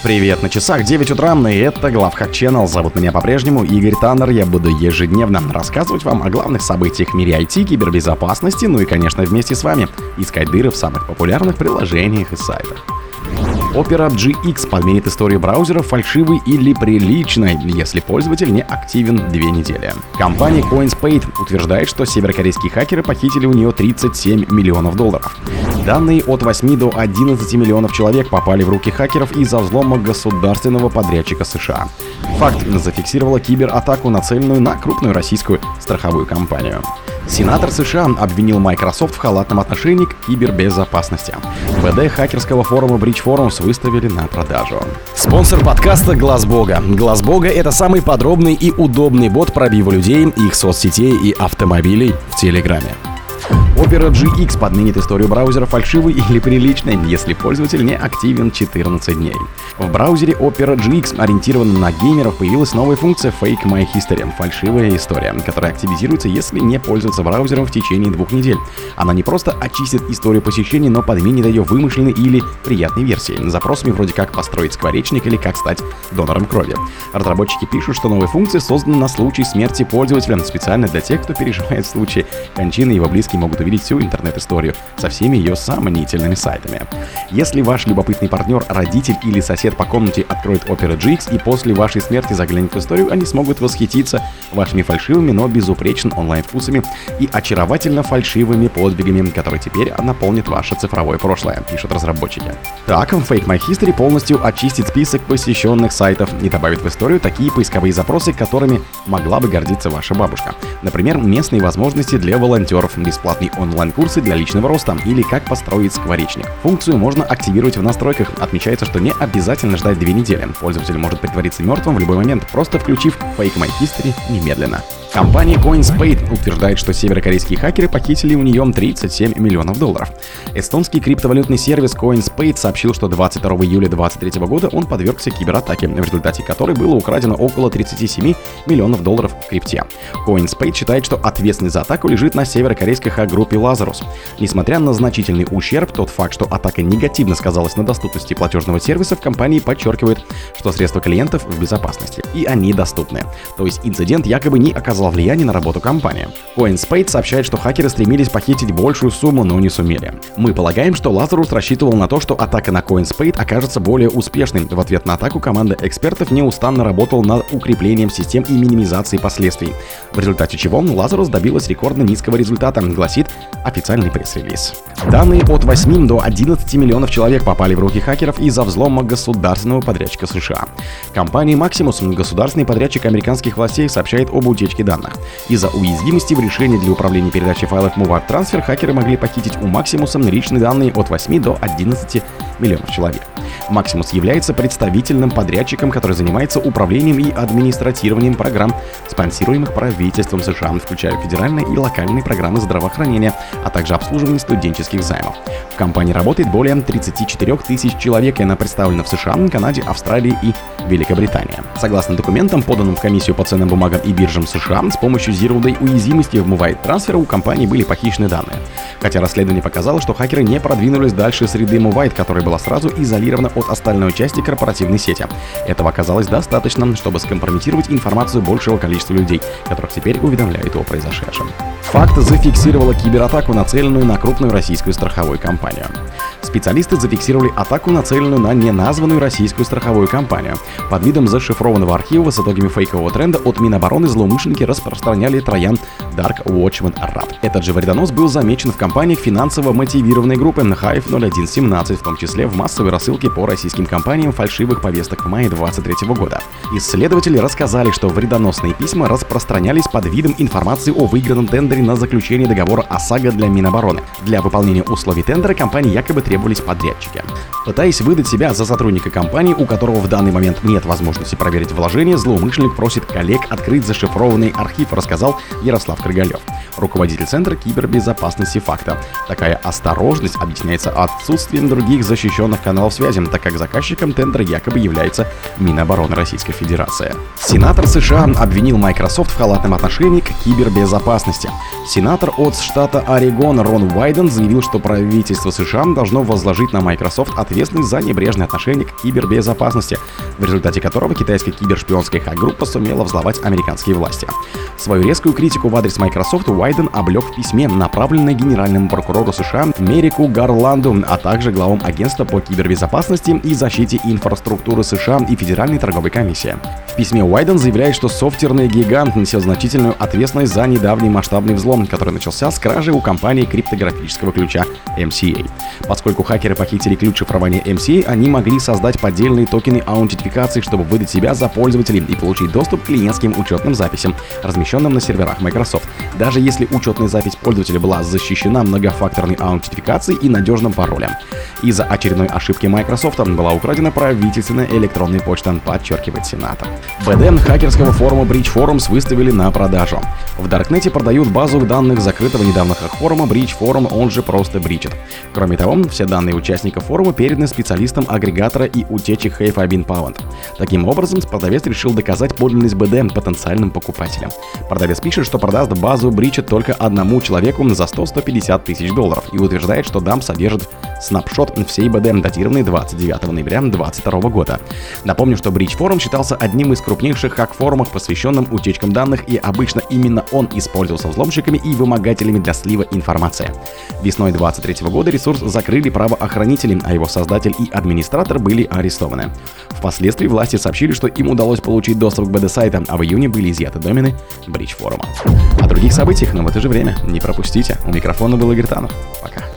Привет, на часах 9 утра, и это Главхак Channel. Зовут меня по-прежнему Игорь Таннер. Я буду ежедневно рассказывать вам о главных событиях в мире IT, кибербезопасности, ну и, конечно, вместе с вами искать дыры в самых популярных приложениях и сайтах. Opera GX подменит историю браузера фальшивой или приличной, если пользователь не активен две недели. Компания CoinSpade утверждает, что северокорейские хакеры похитили у нее 37 миллионов долларов. Данные от 8 до 11 миллионов человек попали в руки хакеров из-за взлома государственного подрядчика США. Факт зафиксировала кибератаку, нацеленную на крупную российскую страховую компанию. Сенатор США обвинил Microsoft в халатном отношении к кибербезопасности. ВД хакерского форума Bridge Forums выставили на продажу. Спонсор подкаста Глаз Бога. Глаз Бога это самый подробный и удобный бот пробива людей, их соцсетей и автомобилей в Телеграме. Opera GX подменит историю браузера фальшивой или приличной, если пользователь не активен 14 дней. В браузере Opera GX, ориентированном на геймеров, появилась новая функция Fake My History — фальшивая история, которая активизируется, если не пользоваться браузером в течение двух недель. Она не просто очистит историю посещений, но подменит ее вымышленной или приятной версией, запросами вроде как построить скворечник или как стать донором крови. Разработчики пишут, что новая функция создана на случай смерти пользователя, специально для тех, кто переживает в случае кончины, его близкие могут увидеть всю интернет-историю со всеми ее сомнительными сайтами. Если ваш любопытный партнер, родитель или сосед по комнате откроет Opera GX и после вашей смерти заглянет в историю, они смогут восхититься вашими фальшивыми, но безупречным онлайн-вкусами и очаровательно фальшивыми подвигами, которые теперь наполнят ваше цифровое прошлое, пишут разработчики. Так, Fake My History полностью очистит список посещенных сайтов и добавит в историю такие поисковые запросы, которыми могла бы гордиться ваша бабушка. Например, местные возможности для волонтеров, бесплатный онлайн-курсы для личного роста или как построить скворечник. Функцию можно активировать в настройках. Отмечается, что не обязательно ждать две недели. Пользователь может притвориться мертвым в любой момент, просто включив Fake My History немедленно. Компания CoinSpade утверждает, что северокорейские хакеры похитили у нее 37 миллионов долларов. Эстонский криптовалютный сервис CoinSpade сообщил, что 22 июля 2023 года он подвергся кибератаке, в результате которой было украдено около 37 миллионов долларов в крипте. CoinSpade считает, что ответственность за атаку лежит на северокорейской хак-группе Lazarus. Несмотря на значительный ущерб, тот факт, что атака негативно сказалась на доступности платежного сервиса, в компании подчеркивает, что средства клиентов в безопасности, и они доступны. То есть инцидент якобы не оказал влияние на работу компании. CoinSpade сообщает, что хакеры стремились похитить большую сумму, но не сумели. Мы полагаем, что Lazarus рассчитывал на то, что атака на CoinSpade окажется более успешной. В ответ на атаку команда экспертов неустанно работала над укреплением систем и минимизацией последствий. В результате чего Lazarus добилась рекордно низкого результата, гласит официальный пресс-релиз. Данные от 8 до 11 миллионов человек попали в руки хакеров из-за взлома государственного подрядчика США. Компания Maximus, государственный подрядчик американских властей, сообщает об утечке данных. Из-за уязвимости в решении для управления передачей файлов MoveUp Transfer хакеры могли похитить у Maximus личные данные от 8 до 11 миллионов человек. Maximus является представительным подрядчиком, который занимается управлением и администрированием программ, спонсируемых правительством США, включая федеральные и локальные программы здравоохранения, а также обслуживание студенческих займов. В компании работает более 34 тысяч человек, и она представлена в США, Канаде, Австралии и Великобритании. Согласно документам, поданным в комиссию по ценным бумагам и биржам США, с помощью Zero уязвимости в Mobile Transfer у компании были похищены данные. Хотя расследование показало, что хакеры не продвинулись дальше среды Movite, которая была сразу изолирована от остальной части корпоративной сети. Этого оказалось достаточно, чтобы скомпрометировать информацию большего количества людей, которых теперь уведомляют о произошедшем. Факт зафиксировала кибератаку, нацеленную на крупную российскую страховую компанию. Специалисты зафиксировали атаку, нацеленную на неназванную российскую страховую компанию. Под видом зашифрованного архива с итогами фейкового тренда от Минобороны злоумышленники распространяли троян Dark Watchman Rap. Этот же вредонос был замечен в компаниях финансово мотивированной группы Hive 0117, в том числе в массовой рассылке по российским компаниям фальшивых повесток в мае 2023 года. Исследователи рассказали, что вредоносные письма распространялись под видом информации о выигранном тендере на заключение договора ОСАГО для Минобороны. Для выполнения условий тендера компании якобы требовались подрядчики. Пытаясь выдать себя за сотрудника компании, у которого в данный момент нет возможности проверить вложения, злоумышленник просит коллег открыть зашифрованный архив, рассказал Ярослав Крыгалев, руководитель Центра кибербезопасности факта. Такая осторожность объясняется отсутствием других защищенных каналов связи, так как заказчиком тендера якобы является Минобороны Российской Федерации. Сенатор США обвинил Microsoft в халатном отношении к кибербезопасности. Сенатор от штата Орегон Рон Уайден заявил, что правительство США должно возложить на Microsoft ответственность за небрежное отношение к кибербезопасности, в результате которого китайская кибершпионская хак-группа сумела взломать американские власти. Свою резкую критику в адрес Microsoft Уайден облег в письме, направленном генеральному прокурору США Мерику Гарланду, а также главам агентства по кибербезопасности и защите инфраструктуры США и Федеральной торговой комиссии. Письме Уайден заявляет, что софтверный гигант несет значительную ответственность за недавний масштабный взлом, который начался с кражи у компании криптографического ключа MCA. Поскольку хакеры похитили ключ шифрования MCA, они могли создать поддельные токены аутентификации, чтобы выдать себя за пользователей и получить доступ к клиентским учетным записям, размещенным на серверах Microsoft. Даже если учетная запись пользователя была защищена многофакторной аутентификацией и надежным паролем. Из-за очередной ошибки Microsoft была украдена правительственная электронная почта, подчеркивает сенатор. БД хакерского форума Bridge Forums выставили на продажу. В Даркнете продают базу данных закрытого недавно форума Bridge Forum, он же просто Bridget. Кроме того, все данные участников форума переданы специалистам агрегатора и утечек Been Pound. Таким образом, продавец решил доказать подлинность БД потенциальным покупателям. Продавец пишет, что продаст базу Bridget только одному человеку за 100-150 тысяч долларов и утверждает, что дам содержит снапшот всей БД, датированный 29 ноября 2022 года. Напомню, что Bridge Forum считался одним из крупнейших хак-форумов, посвященным утечкам данных, и обычно именно он использовался взломщиками и вымогателями для слива информации. Весной 2023 года ресурс закрыли правоохранители, а его создатель и администратор были арестованы. Впоследствии власти сообщили, что им удалось получить доступ к BD-сайта, а в июне были изъяты домены Bridge форума. О других событиях, но в это же время не пропустите. У микрофона был Игорь Танов. Пока.